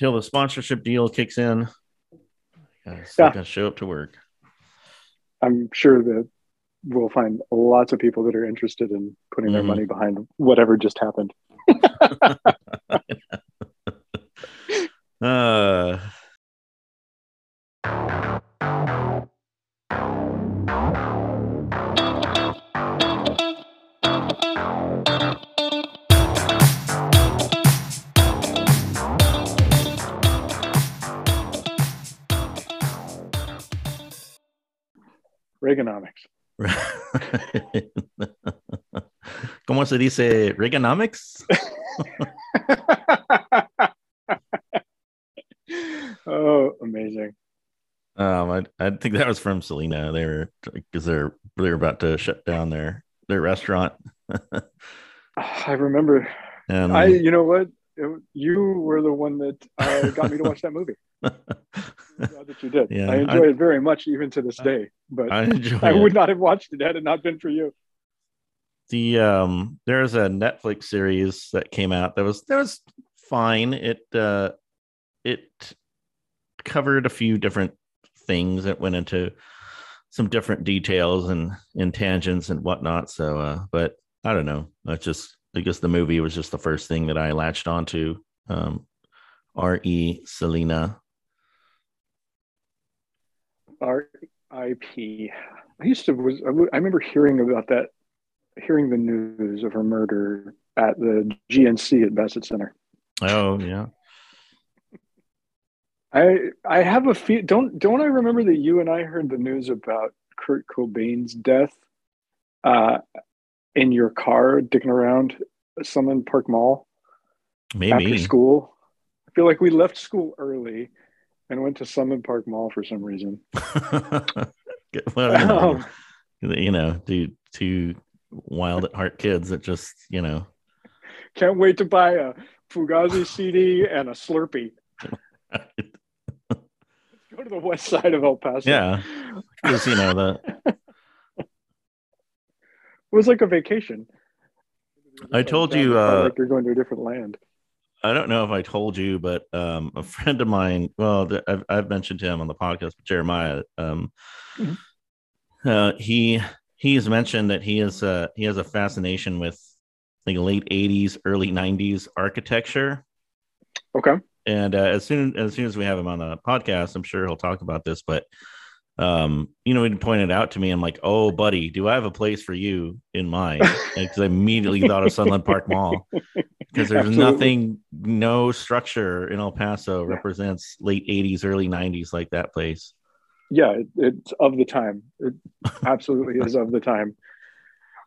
till the sponsorship deal kicks in. Yeah. gotta show up to work. I'm sure that we'll find lots of people that are interested in putting their Mhm. money behind whatever just happened. Uh, Reaganomics. ¿Cómo se dice Reaganomics? oh, amazing. Um, I, I think that was from Selena. They were because they're they're about to shut down their their restaurant. I remember. And I, you know what? It- you were the one that uh, got me to watch that movie. Glad that you did. Yeah, I enjoy it very much, even to this day. But I I, enjoy it. would not have watched it had it not been for you. the um there's a Netflix series that came out that was that was fine. It uh it covered a few different things that went into some different details and and tangents and whatnot. So uh but I don't know. That's just I guess the movie was just the first thing that I latched onto. Um R.E. Selena. R.I.P. I used to was I remember hearing about that, hearing the news of her murder at the GNC at Bassett Center. Oh yeah. I I have a feel. Don't don't I remember that you and I heard the news about Kurt Cobain's death, uh, in your car, dicking around Sunland Park Mall Maybe. after Maybe. school. I feel like we left school early and went to Sunland Park Mall for some reason. well, you know, Um, you know, two two wild at heart kids that just, you know, can't wait to buy a Fugazi CD and a Slurpee. Go to the west side of El Paso. yeah, because you know the It was like a vacation. I told you, uh, like you're going to a different land. I don't know if I told you, but um, a friend of mine, well, I've, I've mentioned him on the podcast, but Jeremiah. Um, Mhm. uh, he he's mentioned that he is uh, he has a fascination with like late '80s, early '90s architecture. Okay. and uh, as soon as soon as we have him on the podcast, I'm sure he'll talk about this. But um, you know, he pointed out to me, I'm like, "Oh, buddy, do I have a place for you in mind?" Because I immediately thought of Sunland Park Mall because there's Absolutely. nothing, no structure in El Paso represents late '80s, early '90s like that place. Yeah, it, it's of the time. It absolutely is of the time.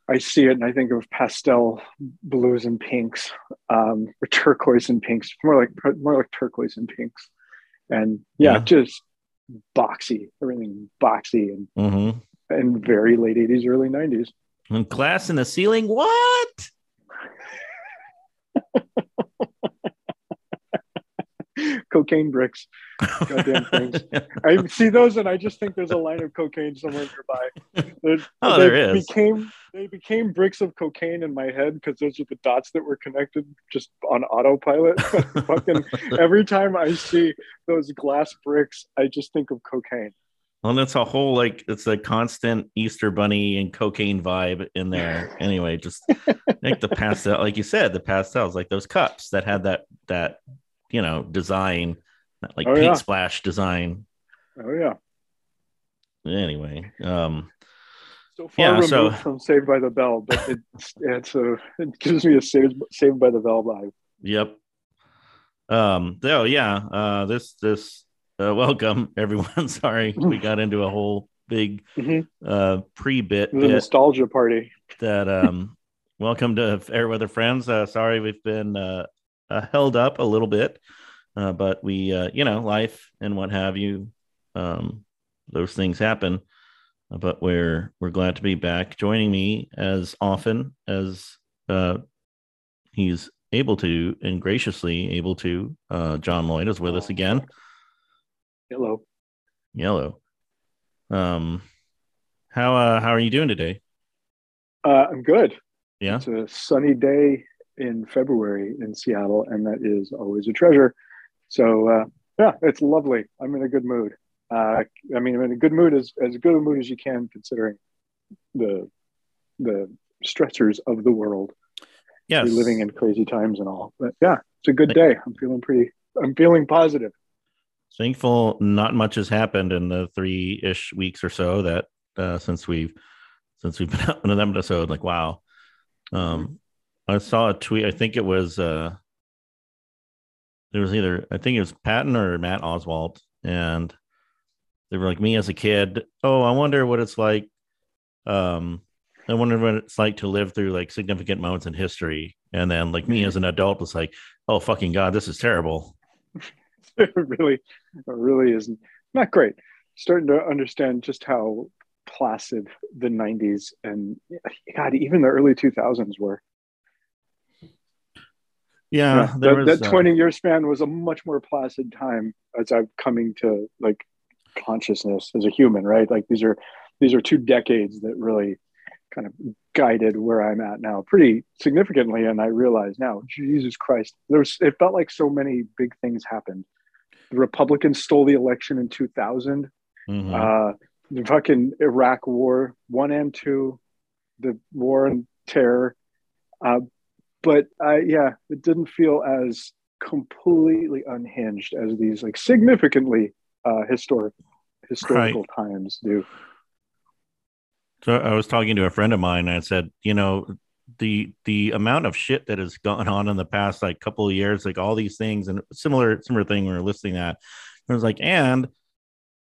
I see it and I think of pastel blues and pinks, um, or turquoise and pinks, more like more like turquoise and pinks, and yeah, Yeah. just boxy, everything boxy and hmm and very late eighties, early nineties. And glass in the ceiling. What? Cocaine bricks. Goddamn things. I see those and I just think there's a line of cocaine somewhere nearby. They're- Oh, they there is. Became they became bricks of cocaine in my head because those are the dots that were connected just on autopilot. Fucking every time I see those glass bricks, I just think of cocaine. Well, that's a whole like it's a constant Easter bunny and cocaine vibe in there. Anyway, just like the pastel, like you said, the pastels, like those cups that had that that you know design, like Oh, paint yeah. splash design. Oh yeah. Anyway, um, So far Yeah, removed so- from Saved by the Bell, but it's it's a it gives me a Saved Saved by the Bell vibe. yep. Um, so yeah, uh, this this uh, welcome everyone. Sorry, we got into a whole big Mhm. uh pre-bit It bit. nostalgia party. that um welcome to Fairweather Friends. Uh sorry we've been uh, uh held up a little bit. Uh but we uh you know, life and what have you. Um those things happen. Uh, But we're we're glad to be back. Joining me as often as uh he's able to and graciously able to. Uh John Loyd is with us again. Hello. Yellow. Um how uh how are you doing today? Uh, I'm good. Yeah. It's a sunny day in February in Seattle, and that is always a treasure. So uh, yeah, it's lovely. I'm in a good mood. Uh, I mean, I'm in a good mood as as good a mood as you can, considering the the stressors of the world. Yes, We're living in crazy times and all. But yeah, it's a good day. I'm feeling pretty. I'm feeling positive. thankful not much has happened in the three ish weeks or so that uh, since we've since we've been out in an episode. Like, wow. Um, I saw a tweet. I think it was uh, there was either I think it was Patton or Matt Oswalt, and they were like me as a kid. Oh, I wonder what it's like. Um, I wonder what it's like to live through like significant moments in history, and then like me as an adult was like, oh fucking god, this is terrible. it really, really isn't not great. Starting to understand just how placid the 90s and God, even the early 2000s were. Yeah, that, that 20 uh, year span was a much more placid time as I'm coming to like consciousness as a human, right? Like these are these are two decades that really kind of guided where I'm at now pretty significantly. And I realize now, Jesus Christ, there's it felt like so many big things happened. The Republicans stole the election in 2000. Mm-hmm. Uh, the fucking Iraq war, one and two, the war and terror. Uh, but I, yeah, it didn't feel as completely unhinged as these like significantly uh, historic historical right. times do. So I was talking to a friend of mine and I said, you know, the the amount of shit that has gone on in the past like couple of years, like all these things and similar similar thing we were listing that. I was like, and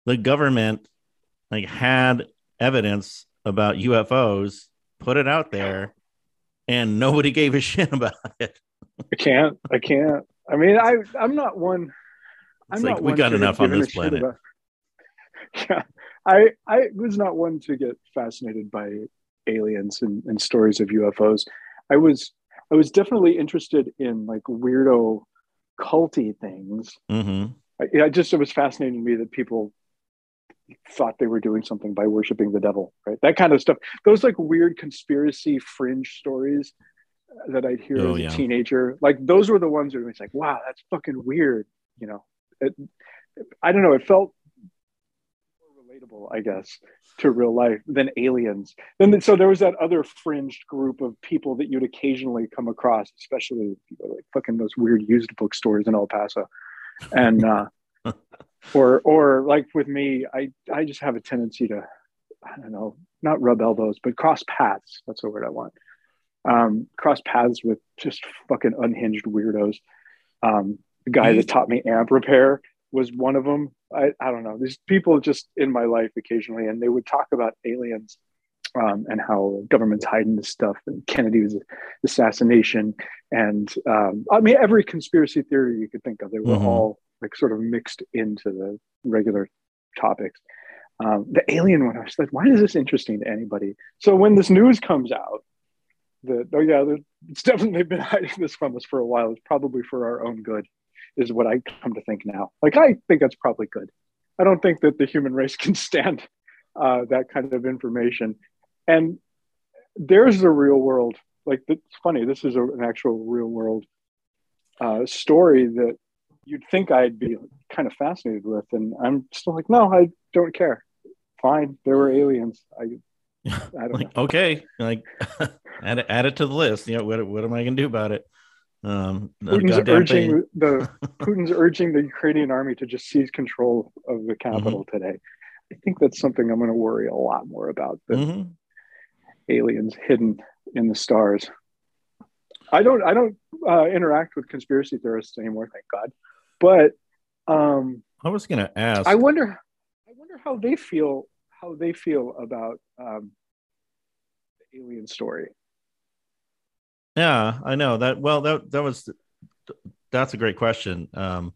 the government like had evidence about UFOs, put it out there, and nobody gave a shit about it. I can't. I can't. I mean, I I'm not one. I'm it's like we got enough on this planet. About, yeah, I I was not one to get fascinated by aliens and, and stories of UFOs. I was I was definitely interested in like weirdo culty things. Mm-hmm. I, I just it was fascinating to me that people thought they were doing something by worshiping the devil, right? That kind of stuff. Those like weird conspiracy fringe stories that I'd hear oh, as a yeah. teenager, like those were the ones where it's like, wow, that's fucking weird. You know, it, I don't know. It felt more relatable, I guess, to real life than aliens. And so there was that other fringed group of people that you'd occasionally come across, especially like fucking those weird used bookstores in El Paso. And, uh, or or like with me i i just have a tendency to i don't know not rub elbows but cross paths. That's the word i want. Um, cross paths with just fucking unhinged weirdos. Um, the guy that taught me amp repair was one of them I, I don't know. These people just in my life occasionally and they would talk about aliens um, and how government's hiding this stuff and Kennedy kennedy's assassination and um, i mean every conspiracy theory you could think of. They were mm-hmm. all like sort of mixed into the regular topics. Um, the alien one, I was like, why is this interesting to anybody? So when this news comes out, that oh yeah, it's definitely been hiding this from us for a while. It's probably for our own good, is what I come to think now. Like I think that's probably good. I don't think that the human race can stand uh, that kind of information. And there's the real world. Like it's funny. This is a, an actual real world uh, story that you'd think I'd be kind of fascinated with, and I'm still like, no, I don't care. Fine, there were aliens. I, I don't like, know. Okay, like add it, add it to the list. You know, what what am I gonna do about it? Um, Putin's urging thing. the Putin's urging the Ukrainian army to just seize control of the capital mm-hmm. today. I think that's something I'm going to worry a lot more about than mm-hmm. aliens hidden in the stars. I don't I don't uh, interact with conspiracy theorists anymore, thank God. But um, I was going to ask. I wonder. I wonder how they feel. How they feel about um, the alien story. Yeah, I know that. Well, that that was that's a great question. Um,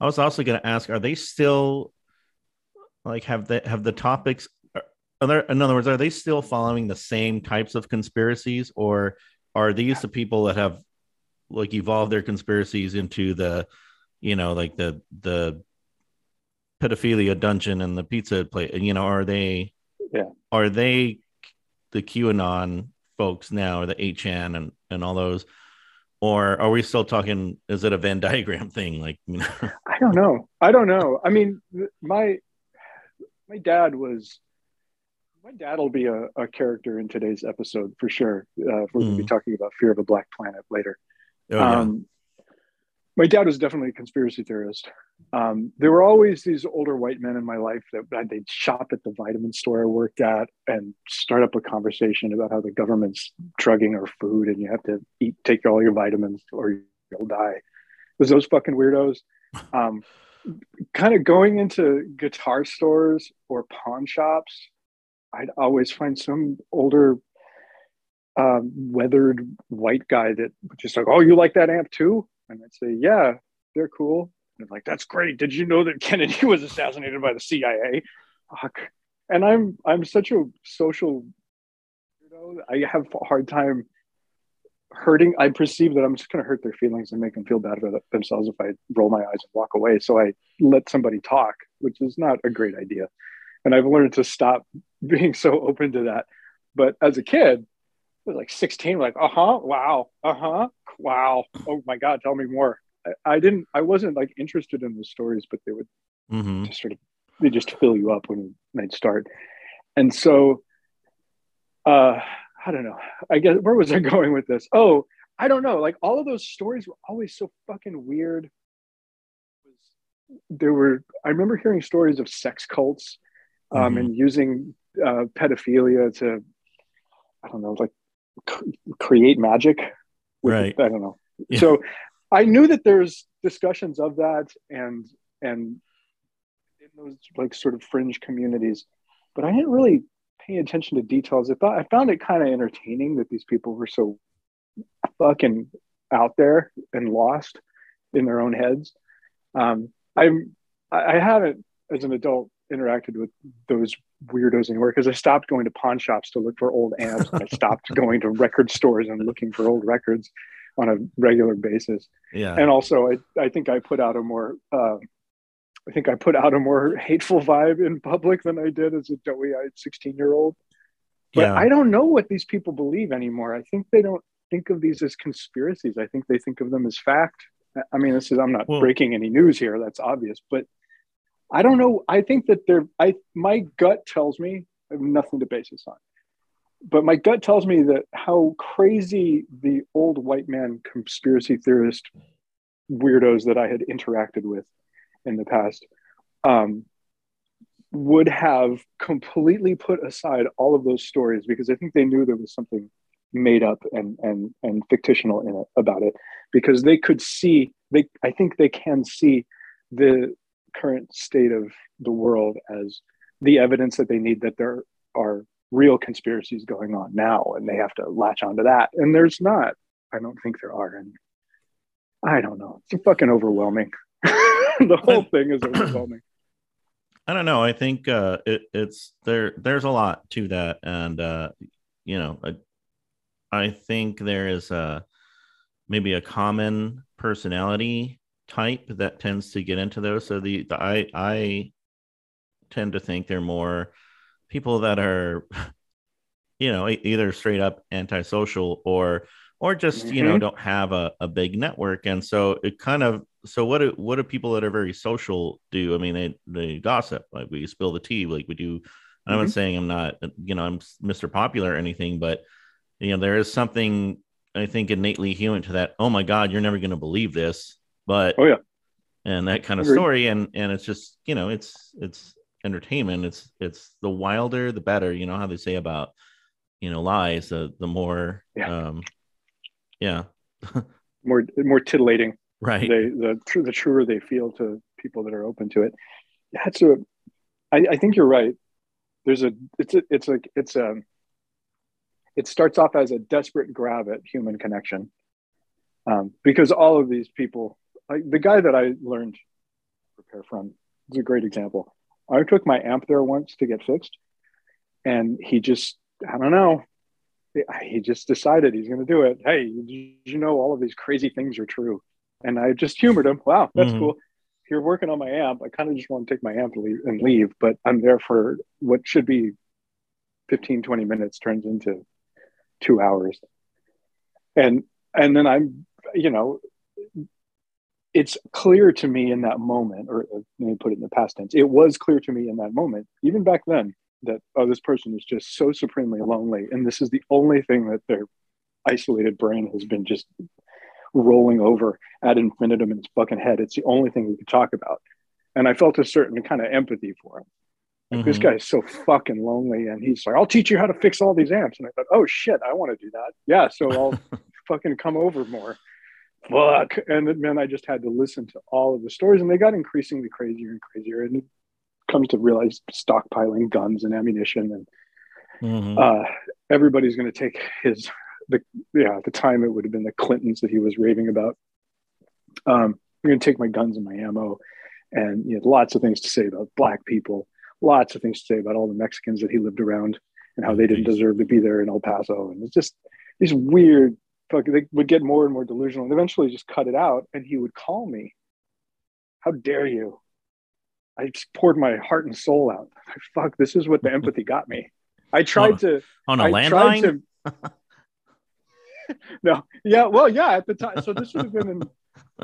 I was also going to ask: Are they still like have they have the topics? Are there, in other words, are they still following the same types of conspiracies, or are these the people that have like evolved their conspiracies into the you know, like the the pedophilia dungeon and the pizza place. You know, are they? Yeah. Are they the QAnon folks now, or the HN and and all those? or are we still talking? Is it a Venn diagram thing? Like, you know? I don't know. I don't know. I mean, my my dad was my dad will be a, a character in today's episode for sure. Uh, we're going to be talking about Fear of a Black Planet later. Oh, yeah. um, my dad was definitely a conspiracy theorist. Um, there were always these older white men in my life that they'd shop at the vitamin store I worked at and start up a conversation about how the government's drugging our food and you have to eat, take all your vitamins or you'll die. It was those fucking weirdos. Um, kind of going into guitar stores or pawn shops, I'd always find some older, um, weathered white guy that just like, oh, you like that amp too? And I'd say, yeah, they're cool. And like, that's great. Did you know that Kennedy was assassinated by the CIA? Fuck. And I'm I'm such a social, you know, I have a hard time hurting. I perceive that I'm just going to hurt their feelings and make them feel bad about themselves if I roll my eyes and walk away. So I let somebody talk, which is not a great idea. And I've learned to stop being so open to that. But as a kid, was like 16 like uh-huh wow uh-huh wow. Oh my god tell me more. I, I didn't i wasn't like interested in the stories but they would mm-hmm. just sort of they just fill you up when they'd start. And so uh i don't know. I guess where was i going with this? Oh i don't know. Like all of those stories were always so fucking weird. There were i remember hearing stories of sex cults um, mm-hmm. and using uh, pedophilia to I don't know, like create magic. right. I don't know. Yeah. So I knew that there's discussions of that and and in those like sort of fringe communities, but I didn't really pay attention to details. I thought I found it kind of entertaining that these people were so fucking out there and lost in their own heads. Um, I'm I haven't as an adult interacted with those weirdos anymore because I stopped going to pawn shops to look for old amps. and I stopped going to record stores and looking for old records on a regular basis. Yeah. And also, I, I think I put out a more, uh, I think I put out a more hateful vibe in public than I did as a doughy-eyed 16 year old. But yeah. I don't know what these people believe anymore. I think they don't think of these as conspiracies. I think they think of them as fact. I mean, this is, I'm not well, breaking any news here. That's obvious, but I don't know. I think that they're, I, my gut tells me, I have nothing to base this on, but my gut tells me that how crazy the old white man conspiracy theorist weirdos that I had interacted with in the past um, would have completely put aside all of those stories because I think they knew there was something made up and and and fictional in it about it because they could see they I think they can see the current state of the world as the evidence that they need that there are real conspiracies going on now and they have to latch onto that. And there's not. I don't think there are. And i don't know. It's fucking overwhelming. The whole thing is overwhelming. I don't know. I think uh it, it's there there's a lot to that. And uh you know I, I think there is a maybe a common personality type that tends to get into those. So the, the I I tend to think they're more people that are, you know, either straight up antisocial or or just mm-hmm. you know mm-hmm. don't have a, a big network and so it kind of so what do what do people that are very social do i mean they they gossip like we spill the tea like we do i'm mm-hmm. not saying i'm not you know i'm mr popular or anything but you know there is something i think innately human to that oh my god you're never going to believe this but oh yeah. and that kind of story and and it's just you know it's it's entertainment. It's it's the wilder the better you know how they say about you know lies the the more yeah. um yeah. More more titillating. Right. They the the truer they feel to people that are open to it. Yeah it's a I, I think you're right. There's a it's a it's like it's a it starts off as a desperate grab at human connection um, because all of these people like the guy that I learned repair from is a great example. I took my amp there once to get fixed, and he just I don't know. He just decided he's going to do it. Hey, you know all of these crazy things are true, and I just humored him. Wow, that's mm-hmm. cool. If you're working on my amp, I kind of just want to take my amp and leave, and leave, but I'm there for what should be 15, 20 minutes turns into two hours. And and then I'm you know, it's clear to me in that moment, or uh, let me put it in the past tense, it was clear to me in that moment, even back then, that, oh, this person is just so supremely lonely. And this is the only thing that their isolated brain has been just rolling over ad infinitum in its fucking head. It's the only thing we could talk about. And I felt a certain kind of empathy for him. Like, mm-hmm. This guy is so fucking lonely. And he's like, I'll teach you how to fix all these amps. And I thought, oh shit, I want to do that. Yeah. So I'll fucking come over more fuck. And then I just had to listen to all of the stories, and they got increasingly crazier and crazier. And it comes to realize stockpiling guns and ammunition, and mm-hmm. uh, everybody's going to take his the yeah at the time it would have been the Clintons that he was raving about. Um, I'm going to take my guns and my ammo, and you know, lots of things to say about black people, lots of things to say about all the Mexicans that he lived around and how they didn't deserve to be there in El Paso, and it's just these weird they would get more and more delusional. And eventually just cut it out and he would call me. How dare you? I just poured my heart and soul out. Like, fuck this is what the empathy got me. I tried on, to on a landline no. Yeah well yeah at the time so this would have been in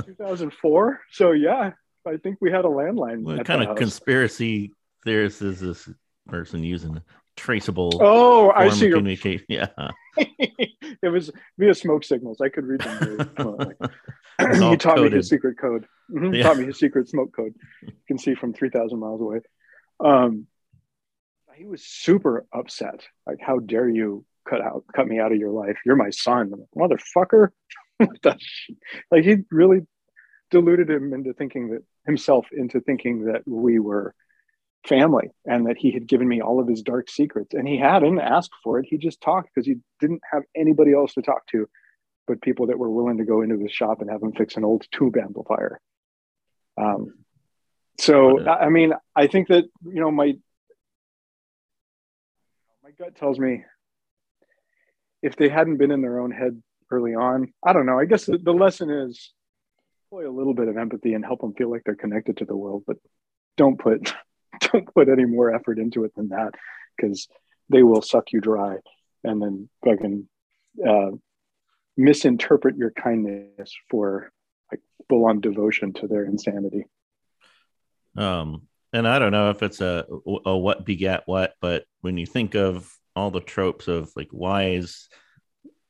2004 so yeah i think we had a landline what kind of house. conspiracy theorist is this person using traceable oh i see your yeah. It was via smoke signals. I could read them he taught coded. me his secret code. Mm-hmm. yeah. taught me his secret smoke code. You can see from 3000 miles away. Um he was super upset. Like how dare you cut out cut me out of your life? You're my son like, motherfucker like he really deluded him into thinking that himself into thinking that we were family and that he had given me all of his dark secrets. And he hadn't asked for it. He just talked because he didn't have anybody else to talk to but people that were willing to go into the shop and have him fix an old tube amplifier. Um, so i mean i think that you know my my gut tells me if they hadn't been in their own head early on i don't know. I guess the, the lesson is employ a little bit of empathy and help them feel like they're connected to the world but don't put don't put any more effort into it than that because they will suck you dry and then fucking uh, misinterpret your kindness for like full on devotion to their insanity. Um, and I don't know if it's a, a what begat what, but when you think of all the tropes of like wise,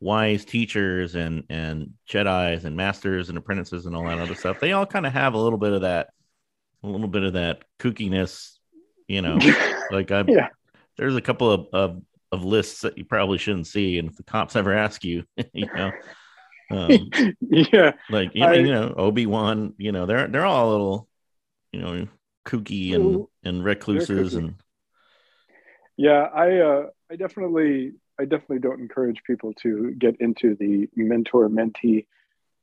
wise teachers and and Jedi's and masters and apprentices and all that other stuff, they all kind of have a little bit of that, a little bit of that kookiness you know, like I yeah. there's a couple of, of of lists that you probably shouldn't see, and if the cops ever ask you, you know, um, yeah, like you, I, you know, Obi Wan, you know, they're they're all a little, you know, kooky and and recluses and. Yeah, I uh, I definitely I definitely don't encourage people to get into the mentor mentee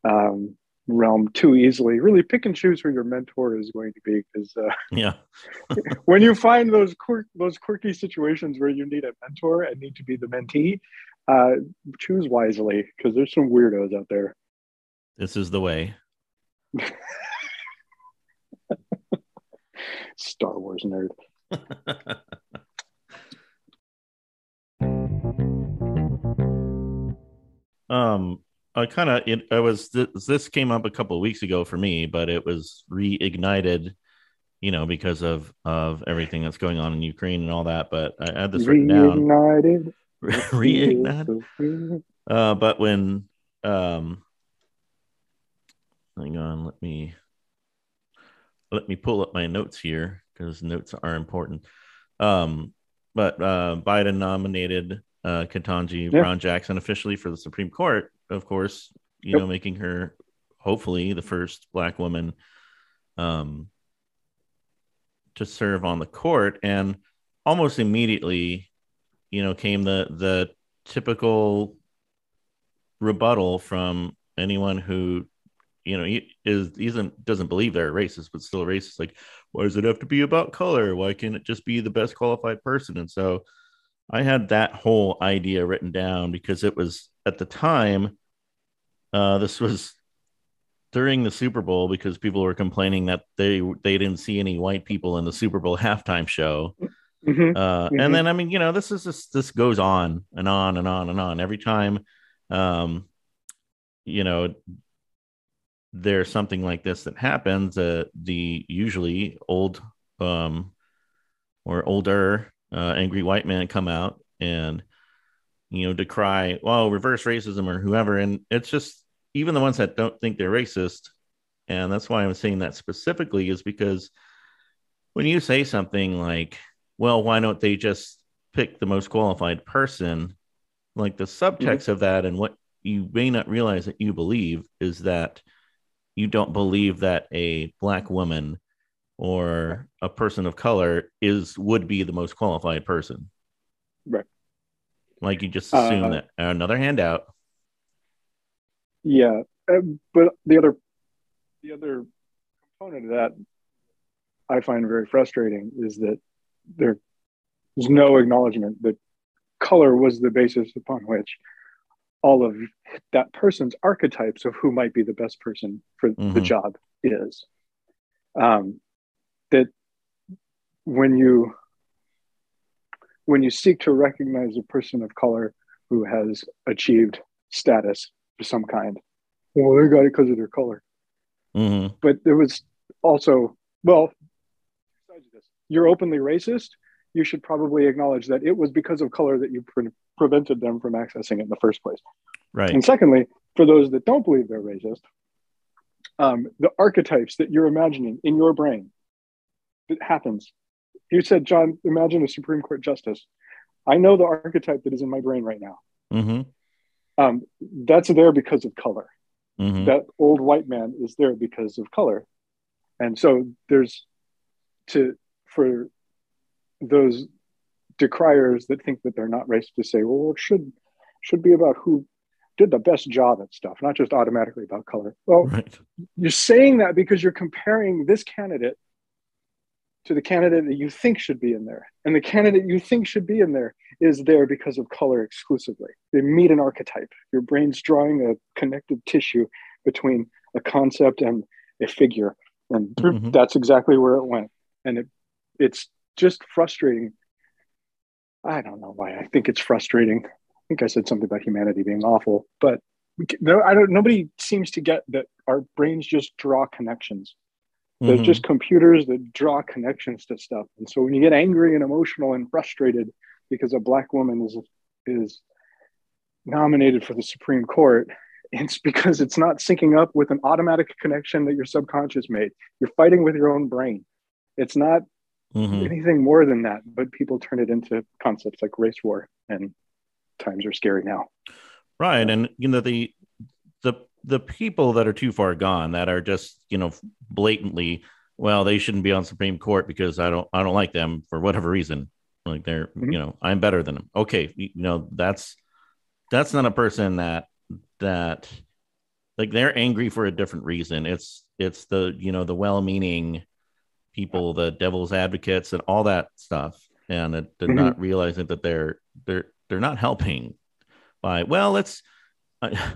um, realm too easily. Really pick and choose who your mentor is going to be because uh, yeah, when you find those quirk, those quirky situations where you need a mentor and need to be the mentee, uh, choose wisely because there's some weirdos out there. This is the way. Star Wars nerd. um I kind of it I was th- this came up a couple of weeks ago for me, but it was reignited, you know, because of of everything that's going on in Ukraine and all that. But I had this written reignited. down. reignited. Uh, but when um, hang on, let me let me pull up my notes here because notes are important. Um, but uh, Biden nominated uh, Ketanji yeah. Brown Jackson officially for the Supreme Court of course, you yep. know, making her hopefully the first black woman um, to serve on the court. And almost immediately, you know, came the the typical rebuttal from anyone who you know is isn't doesn't believe they're racist but still racist like why does it have to be about color why can't it just be the best qualified person and so i had that whole idea written down because it was at the time, uh, this was during the Super Bowl because people were complaining that they they didn't see any white people in the Super Bowl halftime show. Mm-hmm. Uh, mm-hmm. And then I mean, you know, this is just this goes on and on and on and on every time. Um, you know, there's something like this that happens, uh, the usually old um, or older uh, angry white men come out and you know decry well reverse racism or whoever and it's just even the ones that don't think they're racist and that's why i'm saying that specifically is because when you say something like well why don't they just pick the most qualified person like the subtext mm-hmm. of that and what you may not realize that you believe is that you don't believe that a black woman or a person of color is would be the most qualified person. Right. Like you just assume uh, that another handout. Yeah, uh, but the other the other component of that I find very frustrating is that there's no acknowledgement that color was the basis upon which all of that person's archetypes of who might be the best person for mm-hmm. the job is. Um, that when you when you seek to recognize a person of color who has achieved status of some kind, well, they got it because of their color. Mm-hmm. But there was also, well, you're openly racist. You should probably acknowledge that it was because of color that you pre- prevented them from accessing it in the first place. Right. And secondly, for those that don't believe they're racist, um, the archetypes that you're imagining in your brain it happens. You said, John, imagine a Supreme Court justice. I know the archetype that is in my brain right now. Mm-hmm. Um, that's there because of color. Mm-hmm. That old white man is there because of color. And so there's to for those decriers that think that they're not racist to say, well, it should should be about who did the best job at stuff, not just automatically about color. Well, right. you're saying that because you're comparing this candidate to the candidate that you think should be in there. And the candidate you think should be in there is there because of color exclusively. They meet an archetype. Your brain's drawing a connective tissue between a concept and a figure. And mm-hmm. that's exactly where it went. And it, it's just frustrating. I don't know why. I think it's frustrating. I think I said something about humanity being awful, but no, I don't. Nobody seems to get that our brains just draw connections they're mm-hmm. just computers that draw connections to stuff. And so when you get angry and emotional and frustrated because a black woman is is nominated for the Supreme Court, it's because it's not syncing up with an automatic connection that your subconscious made. You're fighting with your own brain. It's not mm-hmm. anything more than that, but people turn it into concepts like race war, and times are scary now. Right, and you know the the people that are too far gone that are just you know blatantly well they shouldn't be on supreme court because i don't i don't like them for whatever reason like they're mm-hmm. you know i'm better than them okay you know that's that's not a person that that like they're angry for a different reason it's it's the you know the well-meaning people the devil's advocates and all that stuff and they're mm-hmm. not realizing that they're they're they're not helping by well let's I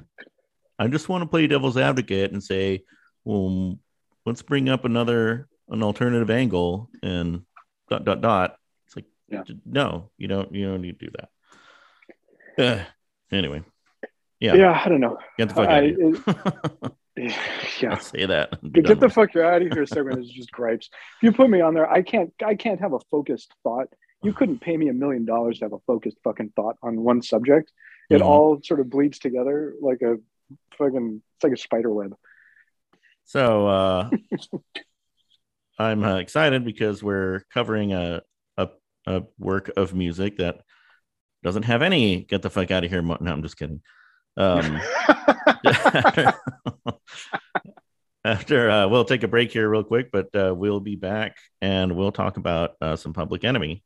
just want to play devil's advocate and say, well, let's bring up another an alternative angle and dot dot dot. It's like, yeah. no, you don't you don't need to do that. Uh, anyway, yeah, yeah, I don't know. Get the fuck I, out of here. yeah, I'll say that. Get the fuck out of here segment is just gripes. If you put me on there, I can't I can't have a focused thought. You couldn't pay me a million dollars to have a focused fucking thought on one subject. It mm-hmm. all sort of bleeds together like a fucking it's like a spider web. So uh I'm uh, excited because we're covering a, a a work of music that doesn't have any get the fuck out of here. Mo- no, I'm just kidding. Um, after uh, we'll take a break here real quick, but uh, we'll be back and we'll talk about uh, some Public Enemy.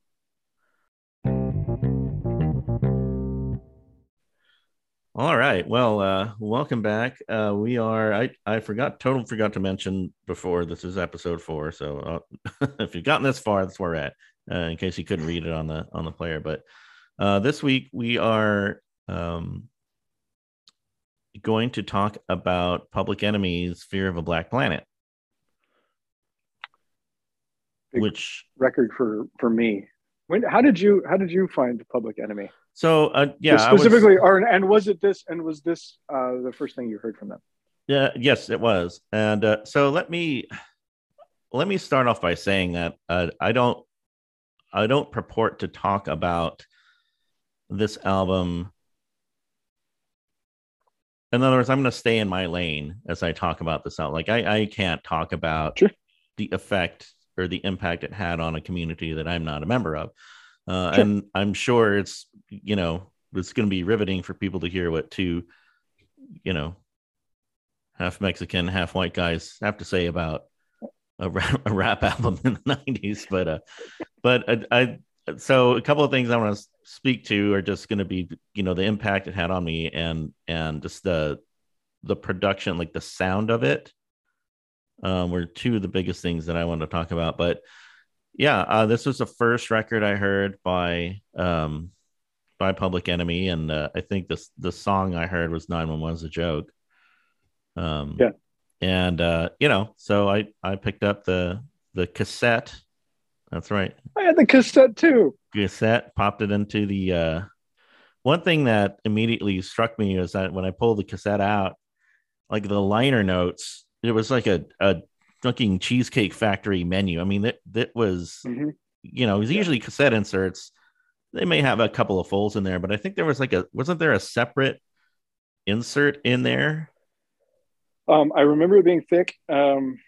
All right. Well, uh, welcome back. Uh, we are. I I forgot. Total forgot to mention before. This is episode four. So uh, if you've gotten this far, that's where we're at. Uh, in case you couldn't read it on the on the player, but uh, this week we are um, going to talk about Public Enemy's "Fear of a Black Planet," Big which record for for me. When how did you how did you find Public Enemy? So uh, yeah, specifically, was, or and was it this? And was this uh, the first thing you heard from them? Yeah, yes, it was. And uh, so let me let me start off by saying that uh, I don't I don't purport to talk about this album. In other words, I'm going to stay in my lane as I talk about this album. Like I, I can't talk about Sure. the effect or the impact it had on a community that I'm not a member of. Uh, Sure. And I'm sure it's you know it's going to be riveting for people to hear what two you know half Mexican, half white guys have to say about a rap, a rap album in the 90s. But uh, but I, I so a couple of things I want to speak to are just going to be you know the impact it had on me and and just the the production, like the sound of it. Um, were two of the biggest things that I want to talk about. But yeah, uh, this was the first record I heard by um by Public Enemy, and uh, I think this the song I heard was 911's a joke. Um, Yeah. and uh, you know, so I I picked up the the cassette. That's right, I had the cassette too. cassette. Popped it into the. Uh, one thing that immediately struck me is that when I pulled the cassette out, like the liner notes, it was like a a fucking cheesecake factory menu. I mean, that that was Mhm. you know, Yeah. usually cassette inserts, they may have a couple of folds in there, but I think there was like a wasn't there a separate insert in there? Um, I remember it being thick. Um,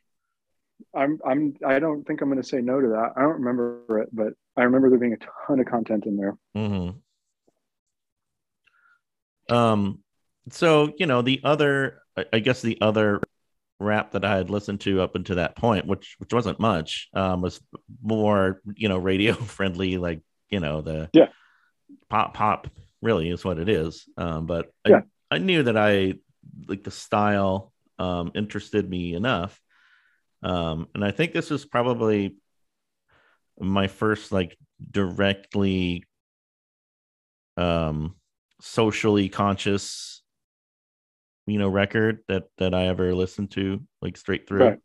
I'm I'm I don't think I'm going to say no to that. I don't remember it, but I remember there being a ton of content in there. Mm-hmm. Um, so you know, the other, I guess the other rap that I had listened to up until that point, which which wasn't much, um, was more you know radio friendly, like you know the Yeah. pop pop really is what it is. Um, but Yeah. I, I knew that I like the style um interested me enough. Um, and I think this was probably my first like directly um socially conscious you know record that that I ever listened to like straight through. Right.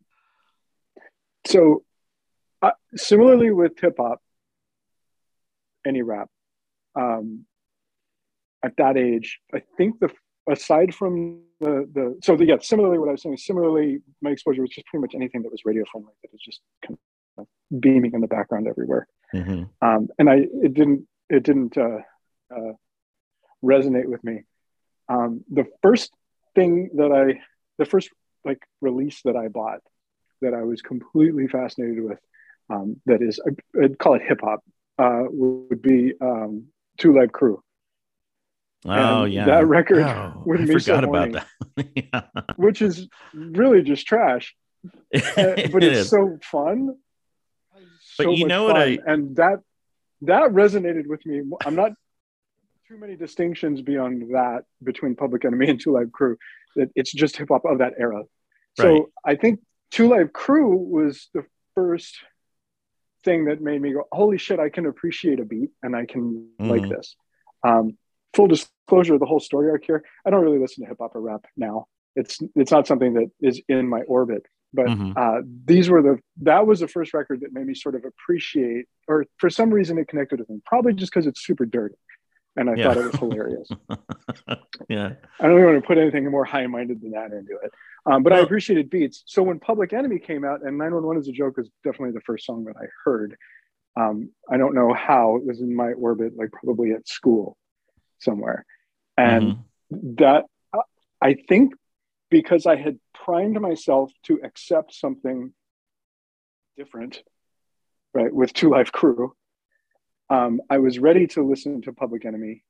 So, uh, similarly with hip hop, any rap, um, at that age, I think the aside from the the so the, yeah, similarly what I was saying, is similarly my exposure was just pretty much anything that was radio friendly that was just kind of beaming in the background everywhere. Mhm. um, and I it didn't it didn't uh, uh, resonate with me. Um, the first thing that I the first like release that I bought that I was completely fascinated with um, that is I- I'd call it hip hop uh, would be um, Two Live Crew, Oh And yeah, that record Oh, with I me forgot about that. which is really just trash. Uh, but it's so fun. But So you know what. I- and that that resonated with me. I'm not too many distinctions beyond that between Public Enemy and Two Live Crew. It, it's just hip hop of that era. So Right. I think Two Live Crew was the first thing that made me go, "Holy shit! I can appreciate a beat and I can like Mhm. this." Um, full disclosure: the whole story arc here. I don't really listen to hip hop or rap now. It's it's not something that is in my orbit. But Mhm. uh, these were the that was the first record that made me sort of appreciate, or for some reason it connected with me. Probably just because it's super dirty, and I Yeah. thought it was hilarious. yeah. I don't even want to put anything more high minded than that into it. Um, but I appreciated beats. So when Public Enemy came out, and 911 is a joke is definitely the first song that I heard. Um, I don't know how it was in my orbit, like probably at school somewhere. And Mhm. that I think because I had primed myself to accept something different, right, with Two Live Crew, um, I was ready to listen to Public Enemy.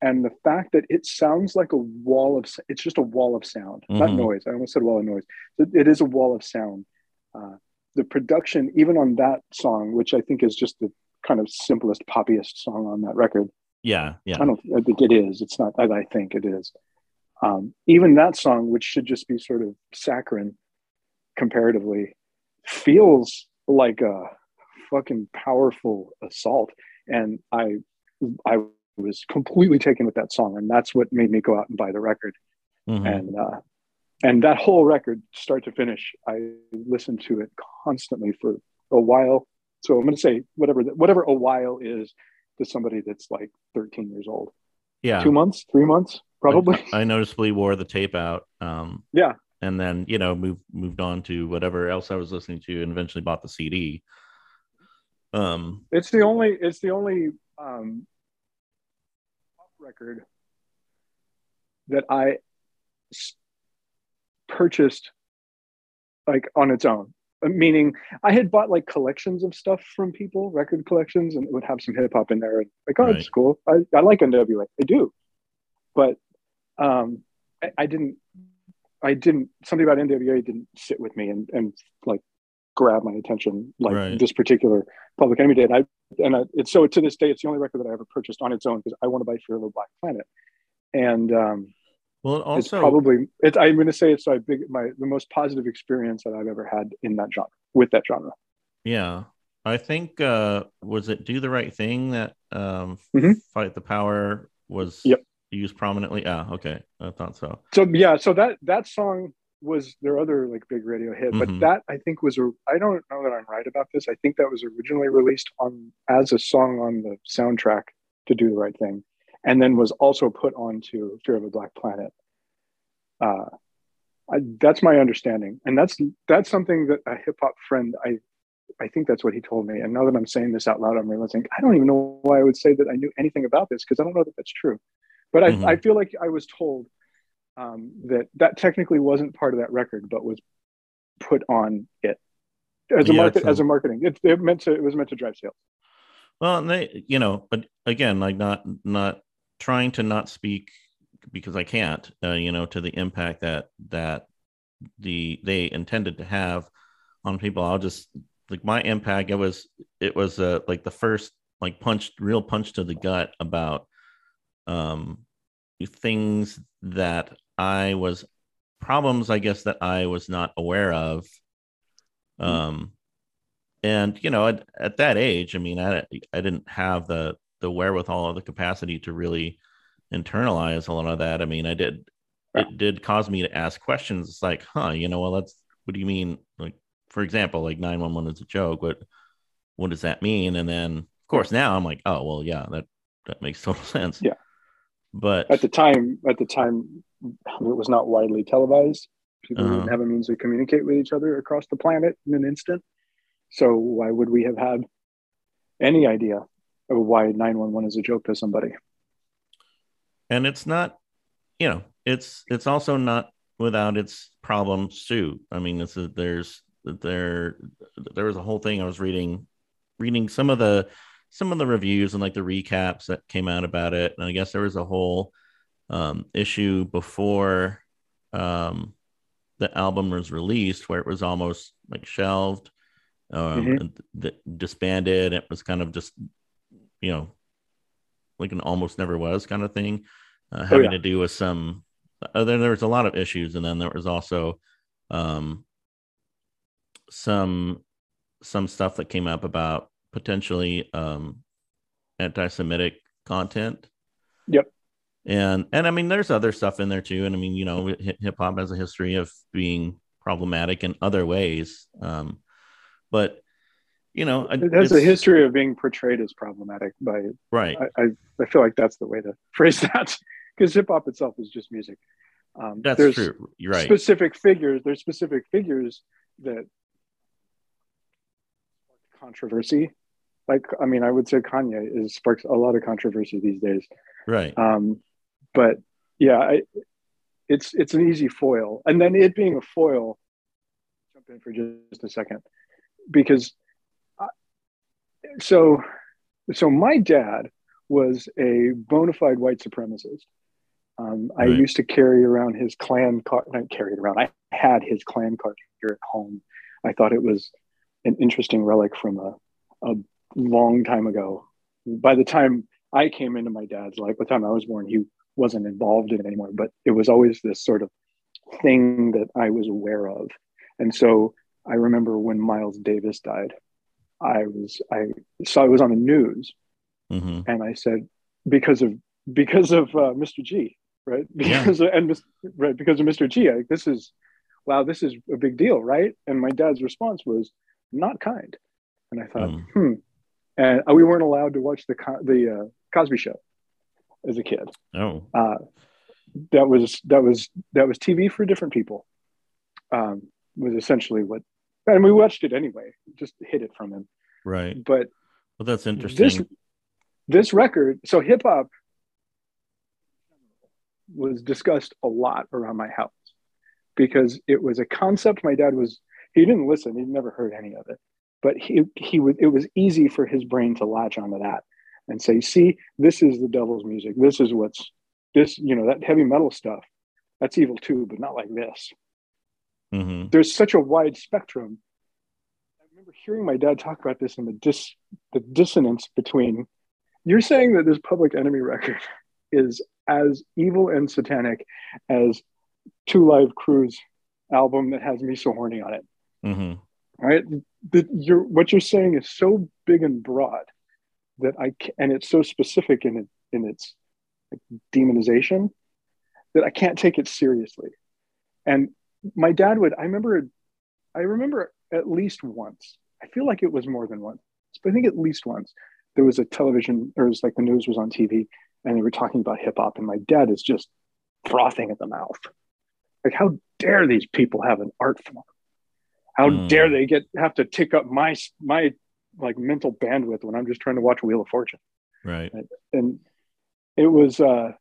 And the fact that it sounds like a wall of, it's just a wall of sound, not Mhm. noise. I almost said wall of noise. It, it is a wall of sound. Uh, the production, even on that song, which I think is just the kind of simplest, poppiest song on that record, yeah, yeah, I don't I think it is. It's not I think it is. Um, even that song, which should just be sort of saccharine comparatively, feels like a fucking powerful assault. And I I was completely taken with that song. And that's what made me go out and buy the record. Mhm. And uh and that whole record, start to finish, I listened to it constantly for a while. So I'm gonna say whatever whatever a while is to somebody that's like 13 years old yeah. two months, three months. probably. I, I noticeably wore the tape out. Um, yeah, and then you know moved moved on to whatever else I was listening to, and eventually bought the CD. Um, it's the only it's the only um, record that I s- purchased like on its own. Uh, Meaning, I had bought like collections of stuff from people, record collections, and it would have some hip hop in there. And like, oh, Right. it's cool. I, I like NWA. I do, but um, I, I didn't. I didn't. Something about NWA didn't sit with me and and like grab my attention like Right. this particular Public Enemy did. I and I, it's so to this day, it's the only record that I ever purchased on its own because I want to buy Fear of the Black Planet, and um, well, it it's probably it's. I'm going to say it's my big my the most positive experience that I've ever had in that genre with that genre. yeah. I think uh, was it "Do the Right Thing" that um, Mhm. "Fight the Power" was Yep. used prominently. Ah, okay, I thought so. So yeah, so that that song was their other like big radio hit, Mhm. but that I think was a. I don't know that I'm right about this. I think that was originally released on as a song on the soundtrack to Do the Right Thing, and then was also put onto Fear of a Black Planet. Uh, I, that's my understanding, and that's that's something that a hip hop friend I. I think that's what he told me. And now that I'm saying this out loud, I'm realizing I don't even know why I would say that I knew anything about this because I don't know that that's true. But I, Mhm. I feel like I was told um, that that technically wasn't part of that record, but was put on it as a Yeah, market so- as a marketing. It, it meant to it was meant to drive sales. Well, and they, you know, but again, like not not trying to not speak because I can't, uh, you know, to the impact that that the they intended to have on people. I'll just like my impact. It was it was uh, like the first like punch, real punch to the gut about um things that I was problems, I guess that I was not aware of. Um, and you know, at, at that age, I mean, I I didn't have the the wherewithal or the capacity to really internalize a lot of that. I mean, I did. It did cause me to ask questions. It's like, huh, you know, well, that's what do you mean? Like, for example, like nine one one is a joke. What what does that mean? And then, of course, now I'm like, oh, well, yeah, that that makes total sense. Yeah. But At the time, at the time, it was not widely televised. People Uh-huh. didn't have a means to communicate with each other across the planet in an instant. So why would we have had any idea of why 911 is a joke to somebody? and it's not you know it's it's also not without its problems too i mean it's a, there's there there was a whole thing i was reading reading some of the some of the reviews and like the recaps that came out about it and i guess there was a whole um, issue before um, the album was released where it was almost like shelved um, Mhm. and th- disbanded it was kind of just you know like an almost never was kind of thing, uh, having yeah. to do with some. Uh, then there was a lot of issues, and then there was also um, some some stuff that came up about potentially um, anti-Semitic content. Yep. And and I mean, there's other stuff in there too. And I mean, you know, hip hop has a history of being problematic in other ways. Um, but you know, It has a history of being portrayed as problematic by right? I, I, I feel like that's the way to phrase that because hip hop itself is just music. Um, That's there's true. You're right. Specific figures. There's specific figures that controversy. Like, I mean, I would say Kanye is sparks a lot of controversy these days. right. Um, but yeah, I, it's it's an easy foil, and then it being a foil. Jump in for just a second, because I, so so my dad was a bona fide white supremacist. Um, I Right. used to carry around his Klan card. Not carry it around. I had his Klan card here at home. I thought it was an interesting relic from a, a long time ago. By the time I came into my dad's life, by the time I was born, he wasn't involved in it anymore. But it was always this sort of thing that I was aware of. And so I remember when Miles Davis died, I was I saw it was on the news, hmm and I said because of because of uh, Mr. G, right? Yeah. Because of, and right because of Mr. G, like, this is wow, this is a big deal, right? And my dad's response was not kind, and I thought, Mm. hmm. And uh, we weren't allowed to watch the the uh, Cosby Show as a kid Oh, uh, that was that was that was TV for different people. Um, was essentially what, and we watched it anyway. Just hid it from him. Right. But well, that's interesting. This this record, so hip hop was discussed a lot around my house because it was a concept my dad was he didn't listen. He'd never heard any of it. But he he would it was easy for his brain to latch onto that and say see this is the devil's music. This is what's this you know that heavy metal stuff that's evil too but not like this. Mm-hmm. there's such a wide spectrum. I remember hearing my dad talk about this and the dis the dissonance between you're saying that this public enemy record is as evil and satanic as Two Live Crew's album that has me so horny on it. Mm-hmm. Right? You're, what you're saying is so big and broad that I and it's so specific in it, in its demonization that I can't take it seriously. And my dad would. I remember. I remember at least once. I feel like it was more than once, but I think at least once there was a television, or it was like the news was on TV, and they were talking about hip hop, and my dad is just frothing at the mouth. Like, how dare these people have an art form? How mm. dare they get have to tick up my my like mental bandwidth when I'm just trying to watch Wheel of Fortune? Right. And, and it was uh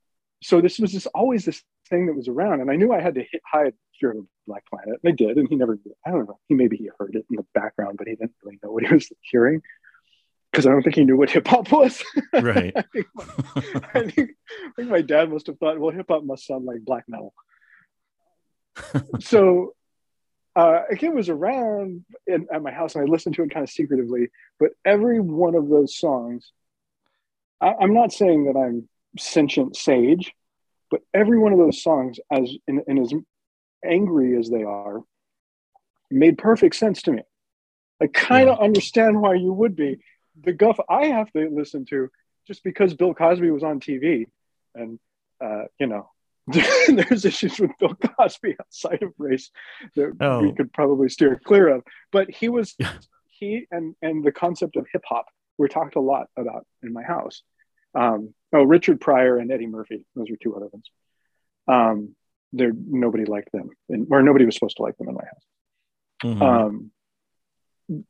so this was just always this thing that was around, and I knew I had to hit hide Fear of Black Planet. And I did, and he never. I don't know. He maybe he heard it in the background, but he didn't really know what he was hearing because I don't think he knew what hip hop was. Right. I, think my, I, think, I think my dad must have thought, well, hip hop must sound like black metal. so uh, it was around in, at my house and I listened to it kind of secretively, but every one of those songs, I, I'm not saying that I'm sentient sage, but every one of those songs, as and, and as angry as they are, made perfect sense to me. I kind of yeah. understand why you would be the guff I have to listen to just because Bill Cosby was on TV, and uh, you know, there's issues with Bill Cosby outside of race that oh. we could probably steer clear of. But he was he and and the concept of hip hop were talked a lot about in my house. Um, oh, Richard Pryor and Eddie Murphy; those are two other ones. Um, there, nobody liked them, and, or nobody was supposed to like them in my house. Mm-hmm. Um,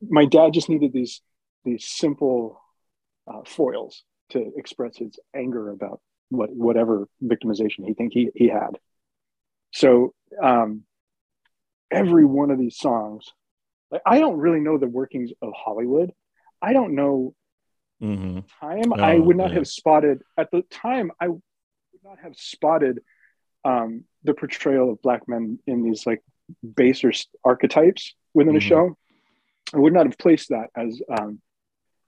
my dad just needed these these simple uh, foils to express his anger about what whatever victimization he think he, he had. So um, every one of these songs, like, I don't really know the workings of Hollywood. I don't know mm-hmm. time. Oh, I would not yeah. have spotted at the time. I would not have spotted um, the portrayal of black men in these like baser archetypes within mm-hmm. a show. I would not have placed that as um,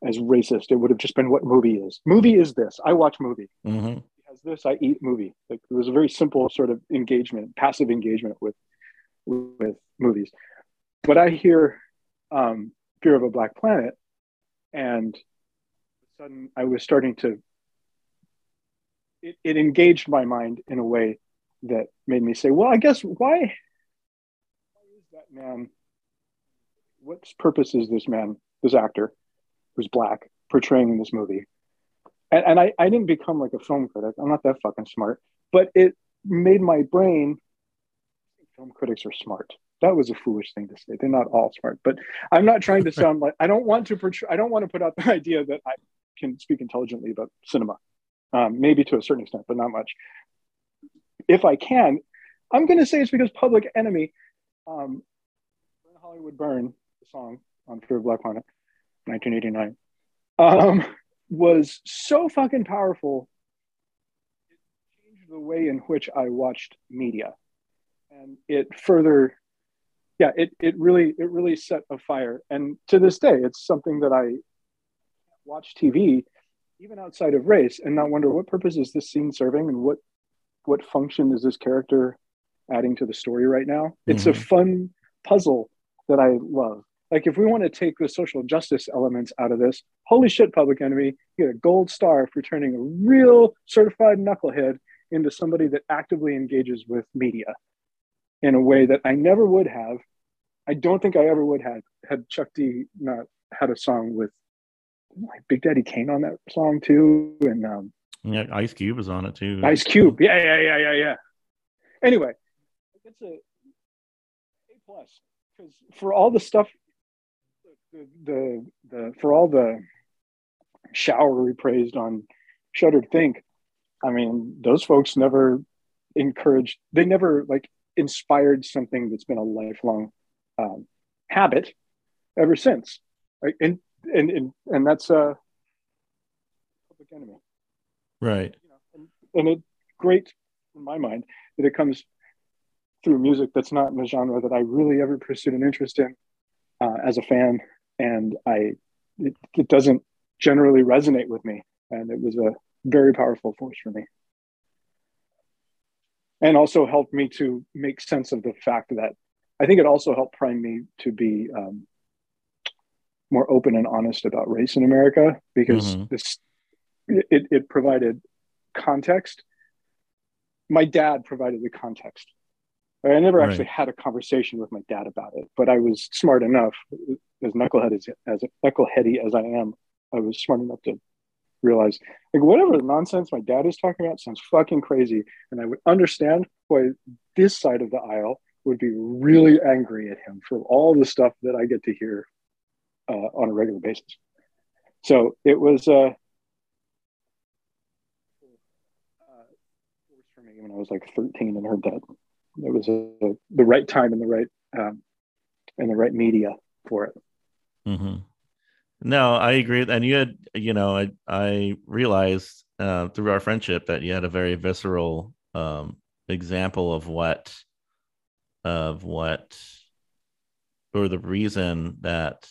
as racist. It would have just been what movie is. Movie is this. I watch movie. Mm-hmm. This. I eat movie. Like it was a very simple sort of engagement, passive engagement with with movies. But I hear um, Fear of a Black Planet, and sudden I was starting to. It, it engaged my mind in a way that made me say, "Well, I guess why, why is that man? What purpose is this man, this actor, who's black portraying in this movie. And, and I, I didn't become like a film critic. I'm not that fucking smart, but it made my brain. Film critics are smart. That was a foolish thing to say. They're not all smart, but I'm not trying to sound like I don't want to portray. I don't want to put out the idea that I can speak intelligently about cinema. Um, maybe to a certain extent, but not much. If I can, I'm going to say it's because Public Enemy, um, Hollywood Burn, the song on Fear of Black Planet, 1989, um, was so fucking powerful. It changed the way in which I watched media, and it further, yeah, it it really it really set a fire. And to this day, it's something that I watch TV, even outside of race, and not wonder what purpose is this scene serving, and what what function is this character adding to the story right now. It's mm-hmm. a fun puzzle that I love. Like if we want to take the social justice elements out of this, holy shit, Public Enemy, you get a gold star for turning a real certified knucklehead into somebody that actively engages with media in a way that I never would have. I don't think I ever would have had Chuck D not had a song with like Big Daddy Kane on that song too, and um, yeah, Ice Cube is on it too. Ice Cube, yeah, yeah, yeah, yeah, yeah. Anyway, it's a A plus because for all the stuff, the, the for all the shower we praised on Shudder Think, I mean, those folks never encouraged. They never like inspired something that's been a lifelong um, habit ever since. Right? And and and and that's a public enemy. Right. You know, and, and it's great in my mind that it comes through music that's not in a genre that I really ever pursued an interest in uh, as a fan, and I it, it doesn't generally resonate with me, and it was a very powerful force for me, and also helped me to make sense of the fact that I think it also helped prime me to be um, more open and honest about race in America because mm-hmm. this it, it provided context. My dad provided the context. I never right. actually had a conversation with my dad about it, but I was smart enough, as knucklehead as, as knuckleheady as I am, I was smart enough to realize like whatever nonsense my dad is talking about sounds fucking crazy, and I would understand why this side of the aisle would be really angry at him for all the stuff that I get to hear uh, on a regular basis. So it was uh, uh, for me when I was like 13 and heard that. It was a, a, the right time and the right um, and the right media for it. Mm-hmm. No, I agree. And you had, you know, I I realized uh, through our friendship that you had a very visceral um, example of what of what or the reason that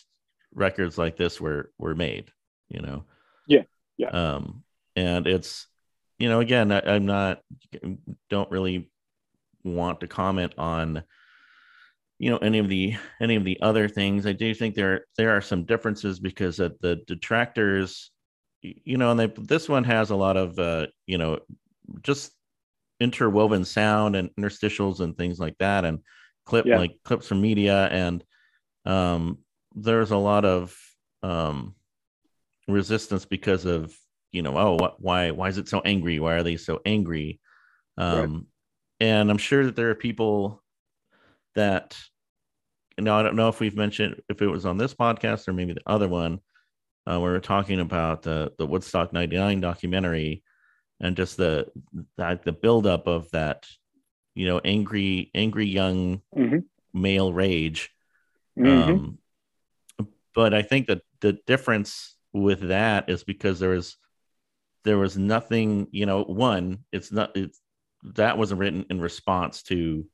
records like this were were made you know yeah yeah um and it's you know again I, i'm not don't really want to comment on you know any of the any of the other things i do think there there are some differences because of the detractors you know and they, this one has a lot of uh you know just interwoven sound and interstitials and things like that and clip yeah. like clips from media and um there's a lot of um resistance because of you know oh what, why why is it so angry why are they so angry um. And i'm sure that there are people that you know i don't know if we've mentioned if it was on this podcast or maybe the other one uh, where we're talking about the the woodstock 99 documentary and just the that the buildup of that you know angry angry young mm-hmm. male rage mm-hmm. um but i think that the difference with that is because there was there was nothing you know one it's not it's that wasn't written in response to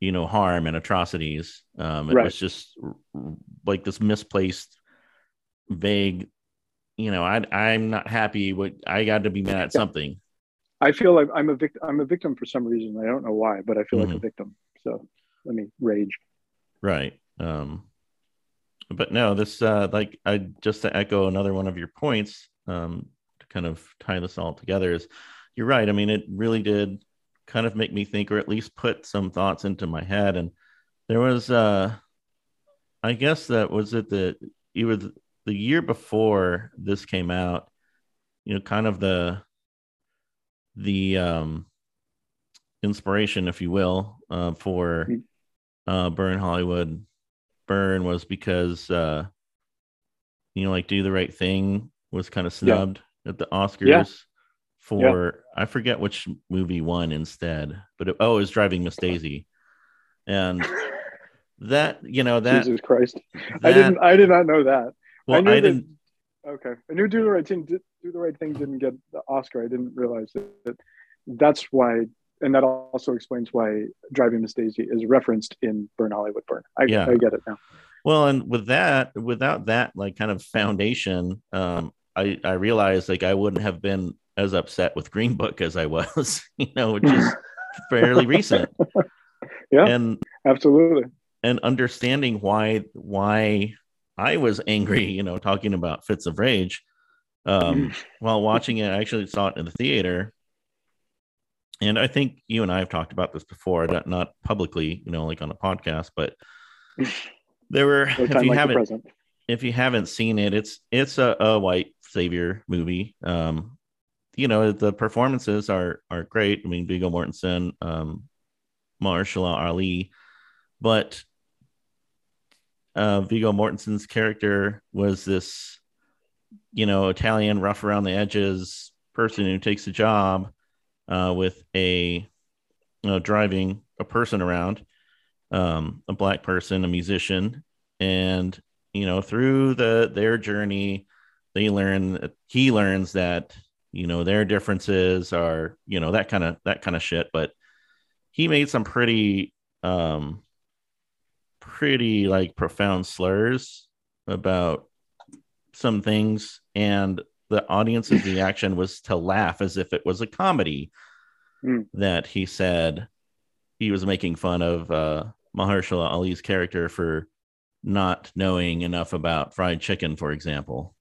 you know harm and atrocities um it right. was just like this misplaced vague you know i i'm not happy what i got to be mad at something I feel like I'm a victim. I'm a victim for some reason. I don't know why, but I feel mm-hmm. like a mm-hmm. victim. So let me rage. Right. Um, but no, this uh, like I just to echo another one of your points um, to kind of tie this all together is you're right. I mean, it really did kind of make me think, or at least put some thoughts into my head. And there was, uh, I guess that was it the either the year before this came out. You know, kind of the the um, inspiration, if you will, uh, for uh, Burn Hollywood Burn was because uh, you know, like Do the Right Thing was kind of snubbed yeah. at the Oscars yeah. For yeah. I forget which movie won instead, but it, oh, it was Driving Miss Daisy, and that you know that Jesus Christ, that, I didn't I did not know that. Well, I, knew I didn't. okay, I knew Do the Right Thing do the right thing didn't get the Oscar. I didn't realize that, that that's why, and that also explains why Driving Miss Daisy is referenced in Burn Hollywood Burn. I, yeah. I get it now. Well, and with that, without that like kind of foundation, um, I I realized like I wouldn't have been as upset with Green Book as I was, you know, which is fairly recent. Yeah, and absolutely, and understanding why why I was angry, you know, talking about fits of rage um, while watching it. I actually saw it in the theater, and I think you and I have talked about this before, not, not publicly, you know, like on a podcast, but there were. if you like haven't, if you haven't seen it, it's it's a, a white savior movie. Um, you know the performances are are great. I mean, Viggo Mortensen, um, Mahershala Ali, but uh, Viggo Mortensen's character was this, you know, Italian rough around the edges person who takes a job uh, with a, you know, driving a person around, um, a black person, a musician, and you know, through the their journey, they learn. He learns that you know their differences are you know that kind of that kind of shit, but he made some pretty um pretty like profound slurs about some things and the audience's reaction was to laugh as if it was a comedy Mm. that he said he was making fun of uh Mahershala Ali's character for not knowing enough about fried chicken, for example.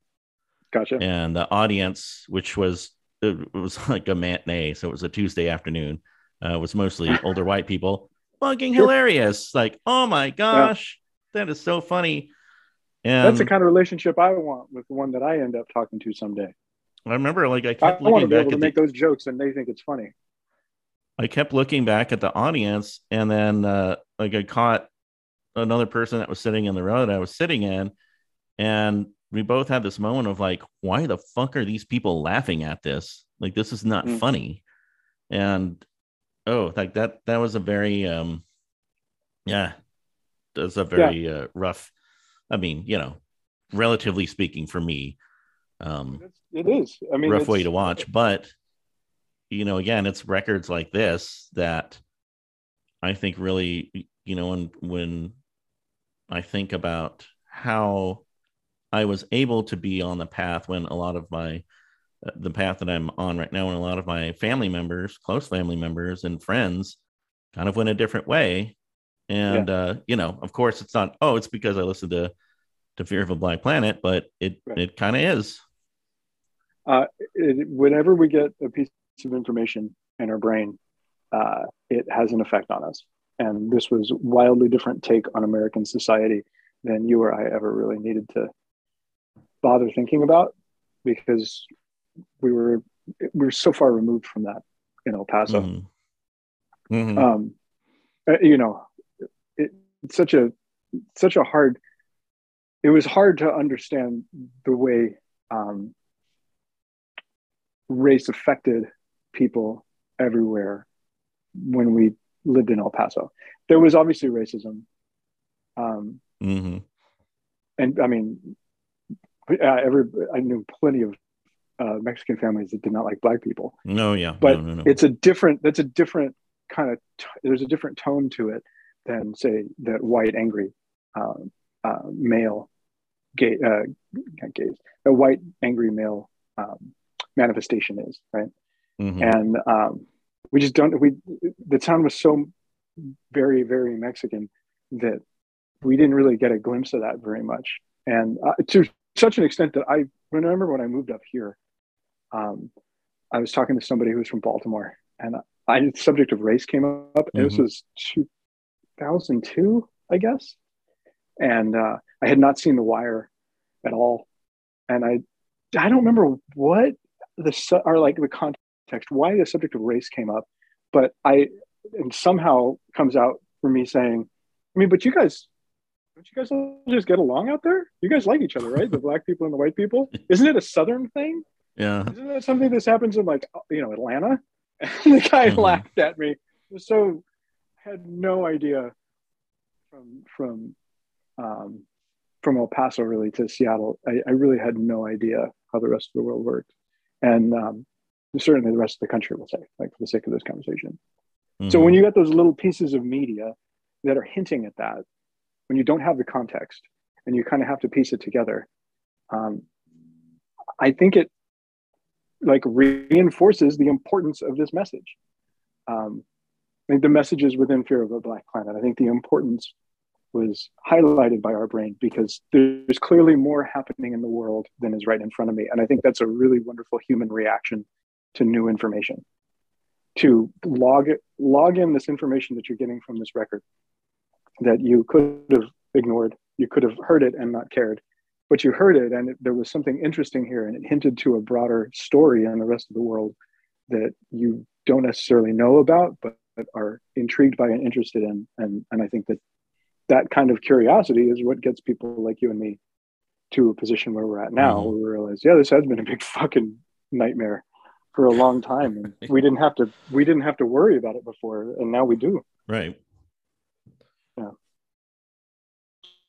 Gotcha. And the audience, which was it was like a matinee, so it was a Tuesday afternoon, uh, was mostly older white people, fucking Sure. hilarious. Like, oh my gosh, that is so funny. And That's the kind of relationship I want with the one that I end up talking to someday. I remember, like, I I, kept to looking back to at make the, those jokes and they think it's funny. I kept looking back at the audience, and then uh, like I caught another person that was sitting in the row that I was sitting in, and we both had this moment of like, why the fuck are these people laughing at this? Like, this is not Mm. funny. And oh, like that that was a very um, yeah, that's a very uh, rough. I mean, you know, relatively speaking, for me, um, It's. I mean, rough way to watch. But you know, again, it's records like this that I think really, you know, when when I think about how I was able to be on the path when a lot of my uh, the path that I'm on right now, and a lot of my family members, close family members, and friends, kind of went a different way. And uh, you know, of course, it's not. Oh, it's because I listened to to Fear of a Black Planet, but it Right. it kind of is. it, whenever we get a piece of information in our brain, uh, it has an effect on us. And this was wildly different take on American society than you or I ever really needed to bother thinking about because we were we were so far removed from that in El Paso. Mhm. Mhm. Um, uh, you know, it, it's such a such a hard. It was hard to understand the way um, race affected people everywhere when we lived in El Paso. There was obviously racism, um, Mhm. and I mean, uh, every I knew plenty of uh, Mexican families that did not like black people. No, yeah, But no, no, no. It's a different. That's a different kind of. T- there's a different tone to it than say that white angry um, uh, male gay uh, gays a white angry male um, manifestation is right Mhm. and um, we just don't we the town was so very very mexican that we didn't really get a glimpse of that very much and uh, to such an extent that i remember when i moved up here um, i was talking to somebody who was from baltimore and i the subject of race came up and this Mhm. was 2002 i guess and uh, i had not seen the wire at all and i i don't remember what the su- or like the context why the subject of race came up but i and somehow comes out for me saying i mean but you guys don't you guys all just get along out there you guys like each other right the black people and the white people isn't it a southern thing yeah. isn't that something that happens in like you know atlanta and the guy Mhm. laughed at me so had no idea from from um, from El Paso really to Seattle. I, I really had no idea how the rest of the world worked, and um, certainly the rest of the country will say, like for the sake of this conversation. So Mhm. when you got those little pieces of media that are hinting at that, when you don't have the context and you kind of have to piece it together, um, I think it like reinforces the importance of this message. Um, I think the message is within Fear of a Black Planet. I think the importance was highlighted by our brain because there's clearly more happening in the world than is right in front of me. And I think that's a really wonderful human reaction to new information. To log log in this information that you're getting from this record that you could have ignored, you could have heard it and not cared, but you heard it and it, there was something interesting here and it hinted to a broader story in the rest of the world that you don't necessarily know about but, are intrigued by and interested in. And and i think that that kind of curiosity is what gets people like you and me to a position where we're at now mm-hmm. where we realize yeah this has been a big fucking nightmare for a long time and we didn't have to we didn't have to worry about it before and now we do. Right yeah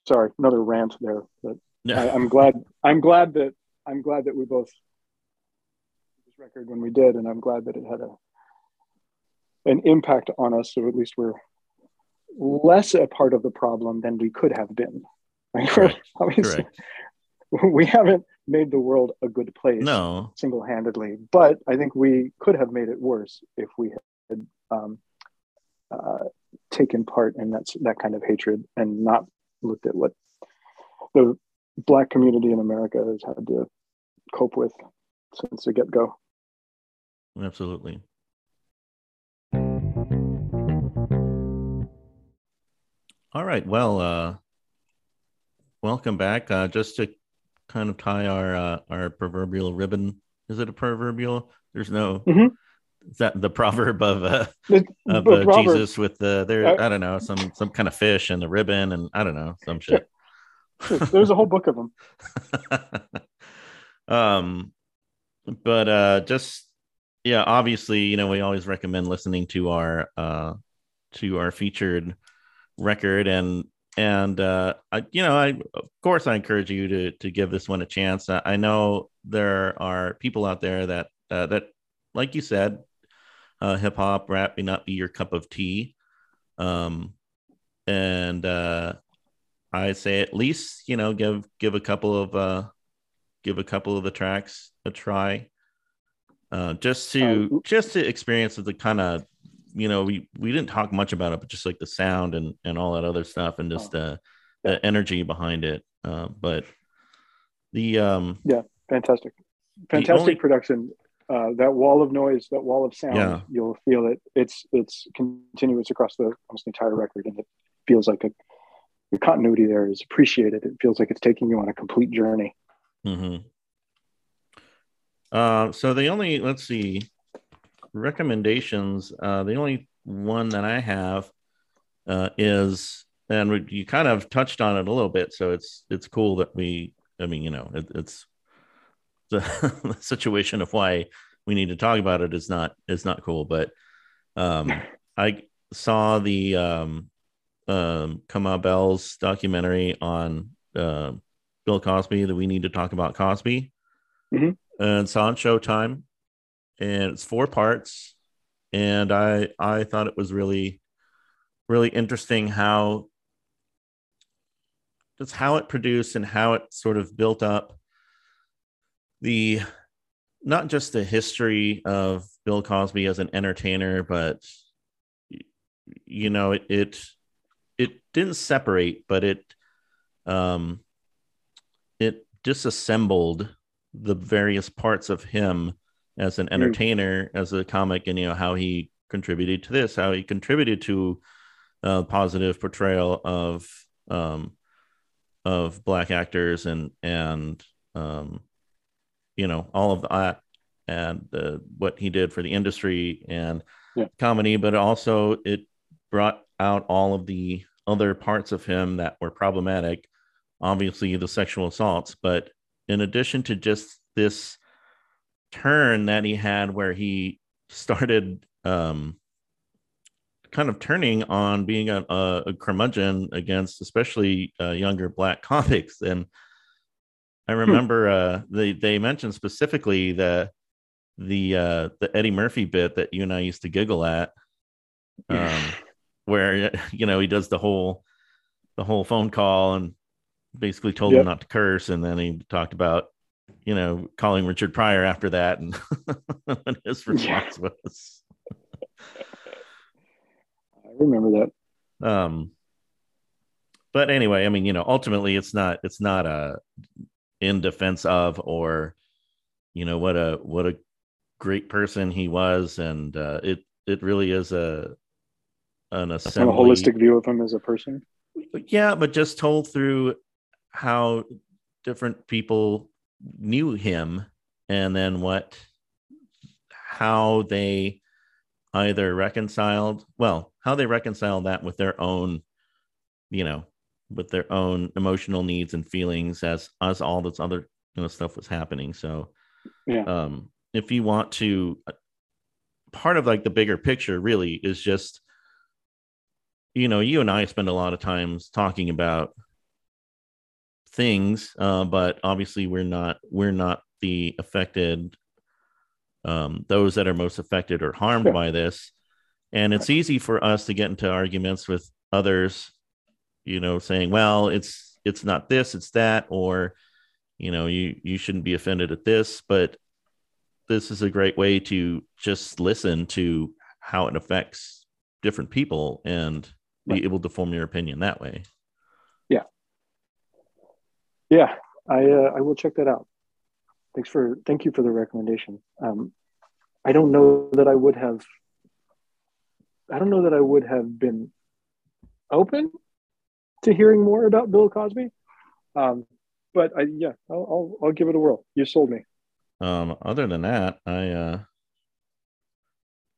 sorry another rant there but I, am glad i'm glad that i'm glad that we both this record when we did and i'm glad that it had a an impact on us so at least we're less a part of the problem than we could have been. Right? obviously we haven't made the world a good place no. single-handedly but i think we could have made it worse if we had um, uh, taken part in that that kind of hatred and not looked at what the black community in america has had to cope with since the get-go absolutely all right well uh welcome back uh just to kind of tie our uh, our proverbial ribbon. Is it a proverbial? There's no. Mm-hmm. Is that the proverb of uh, the, of uh, proverb. Jesus with the there? I don't know some some kind of fish and the ribbon and I don't know some shit. There's a whole book of them. um, but uh, just yeah, obviously, you know, we always recommend listening to our uh to our featured record and and uh, I, you know, I of course I encourage you to to give this one a chance. I, I know there are people out there that uh, that, like you said, uh, hip hop rap may not be your cup of tea, um, and uh, I say at least you know give give a couple of uh, give a couple of the tracks a try, uh, just to uh, just to experience the kind of you know, we we didn't talk much about it, but just like the sound and and all that other stuff, and just oh. the the energy behind it. Uh, but the um, yeah, fantastic, fantastic only, production. Uh, that wall of noise, that wall of sound, yeah. you'll feel it. It's it's continuous across the almost the entire record, and it feels like a the continuity there is appreciated. It feels like it's taking you on a complete journey. Mm-hmm. Uh, so the only let's see, recommendations, uh, the only one that I have uh, is, and you kind of touched on it a little bit, so it's it's cool that we. I mean, you know, it, it's the, the, situation of why we need to talk about it is not is not cool, but um, I saw the um, um, Kamau Bell's documentary on uh, Bill Cosby that we need to talk about Cosby, mm-hmm. and it's on Showtime and it's four parts and i i thought it was really really interesting how just how it produced and how it sort of built up the not just the history of bill cosby as an entertainer but you know it it, it didn't separate but it um it disassembled the various parts of him as an hmm. entertainer, mm. as a comic, and you know how he contributed to this, how he contributed to a positive portrayal of um, of black actors and and um, you know all of that and uh, what he did for the industry and yeah. comedy, but also it brought out all of the other parts of him that were problematic. Obviously, the sexual assaults, but in addition to just this turn that he had where he started um, kind of turning on being a, a, a curmudgeon against especially uh, younger black comics and i hmm. remember uh, they they mentioned specifically the the uh, the eddie murphy bit that you and i used to giggle at um, where you know he does the whole the whole phone call and basically told yep. him not to curse and then he talked about you know, calling Richard Pryor after that and what his response yeah. was. I remember that. Um, but anyway, I mean, you know, ultimately it's not it's not a in defense of or you know what a what a great person he was and uh, it it really is a an assembly. a holistic view of him as a person. Yeah, but just told through how different people knew him and then what how they either reconciled well how they reconciled that with their own you know with their own emotional needs and feelings as as all this other you know stuff was happening so Yeah. um if you want to uh, part of like the bigger picture really is just you know you and i spend a lot of times talking about things uh but obviously we're not we're not the affected um those that are most affected or harmed Sure. by this and it's easy for us to get into arguments with others you know saying well it's it's not this it's that or you know you you shouldn't be offended at this but this is a great way to just listen to how it affects different people and be Right. able to form your opinion that way Yeah. Yeah, I uh, I will check that out. Thanks for thank you for the recommendation. Um, I don't know that I would have. I don't know that I would have been open to hearing more about Bill Cosby, um, but I yeah I'll, I'll I'll give it a whirl. You sold me. um other than that i uh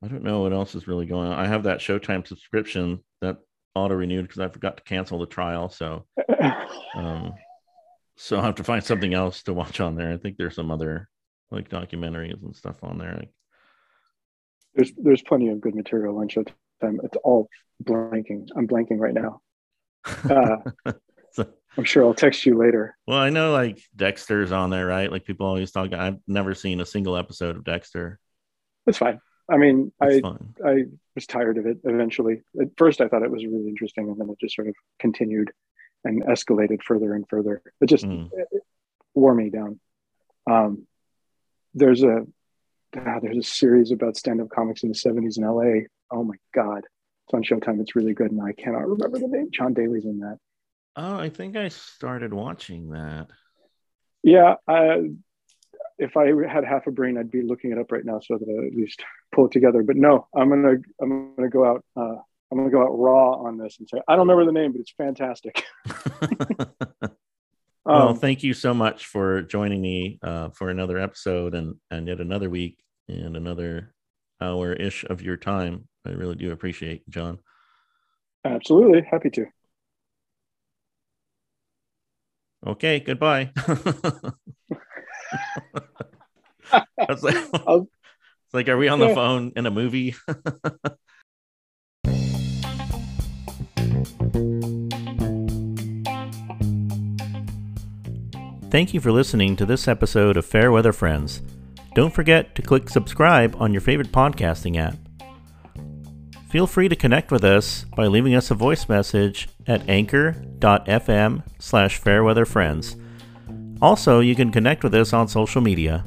i don't know what else is really going on i have that showtime subscription that auto renewed because i forgot to cancel the trial so um so i have to find something else to watch on there i think there's some other like documentaries and stuff on there like there's there's plenty of good material on Showtime. It's all blanking. I'm blanking right now. Uh, So- I'm sure I'll text you later. well i know like dexter's on there right like people always talk i've never seen a single episode of dexter It's fine. I mean, I I was tired of it eventually. At first, I thought it was really interesting, and then it just sort of continued and escalated further and further. It just Mm. it, it wore me down. Um, there's a ah, there's a series about stand-up comics in the 70s in LA. Oh my god, it's on Showtime. It's really good, and I cannot remember the name. John Daly's in that. oh i think i started watching that Yeah, I, if I had half a brain, I'd be looking it up right now so that I at least pull it together. But no, I'm gonna I'm gonna go out. Uh, I'm gonna go out raw on this and say I don't remember the name, but it's fantastic. well, Um, thank you so much for joining me uh, for another episode and and yet another week and another hour ish of your time. I really do appreciate, John. absolutely happy to. Okay, goodbye. It's like, it's like, are we on the phone in a movie? Thank you for listening to this episode of Fairweather Friends. Don't forget to click subscribe on your favorite podcasting app. Feel free to connect with us by leaving us a voice message at anchor.fm slash fairweatherfriends. Also, you can connect with us on social media.